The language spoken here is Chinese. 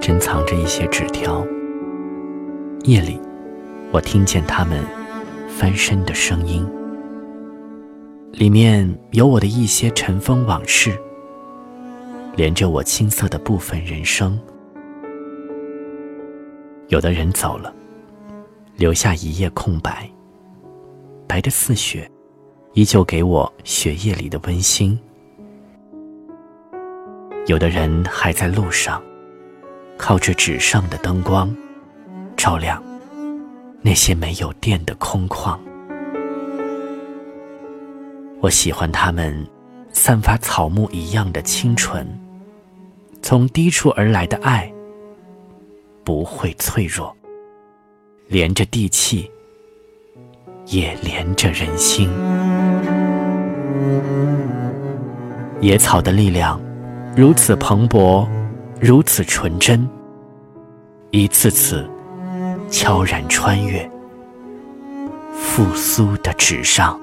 珍藏着一些纸条。夜里，我听见他们翻身的声音，里面有我的一些尘封往事，连着我青涩的部分人生。有的人走了，留下一页空白，白的似雪，依旧给我雪夜里的温馨。有的人还在路上，靠着纸上的灯光。照亮那些没有电的空旷。我喜欢他们散发草木一样的清纯，从低处而来的爱不会脆弱，连着地气，也连着人心。野草的力量如此蓬勃，如此纯真，一次次。悄然穿越复苏的纸上。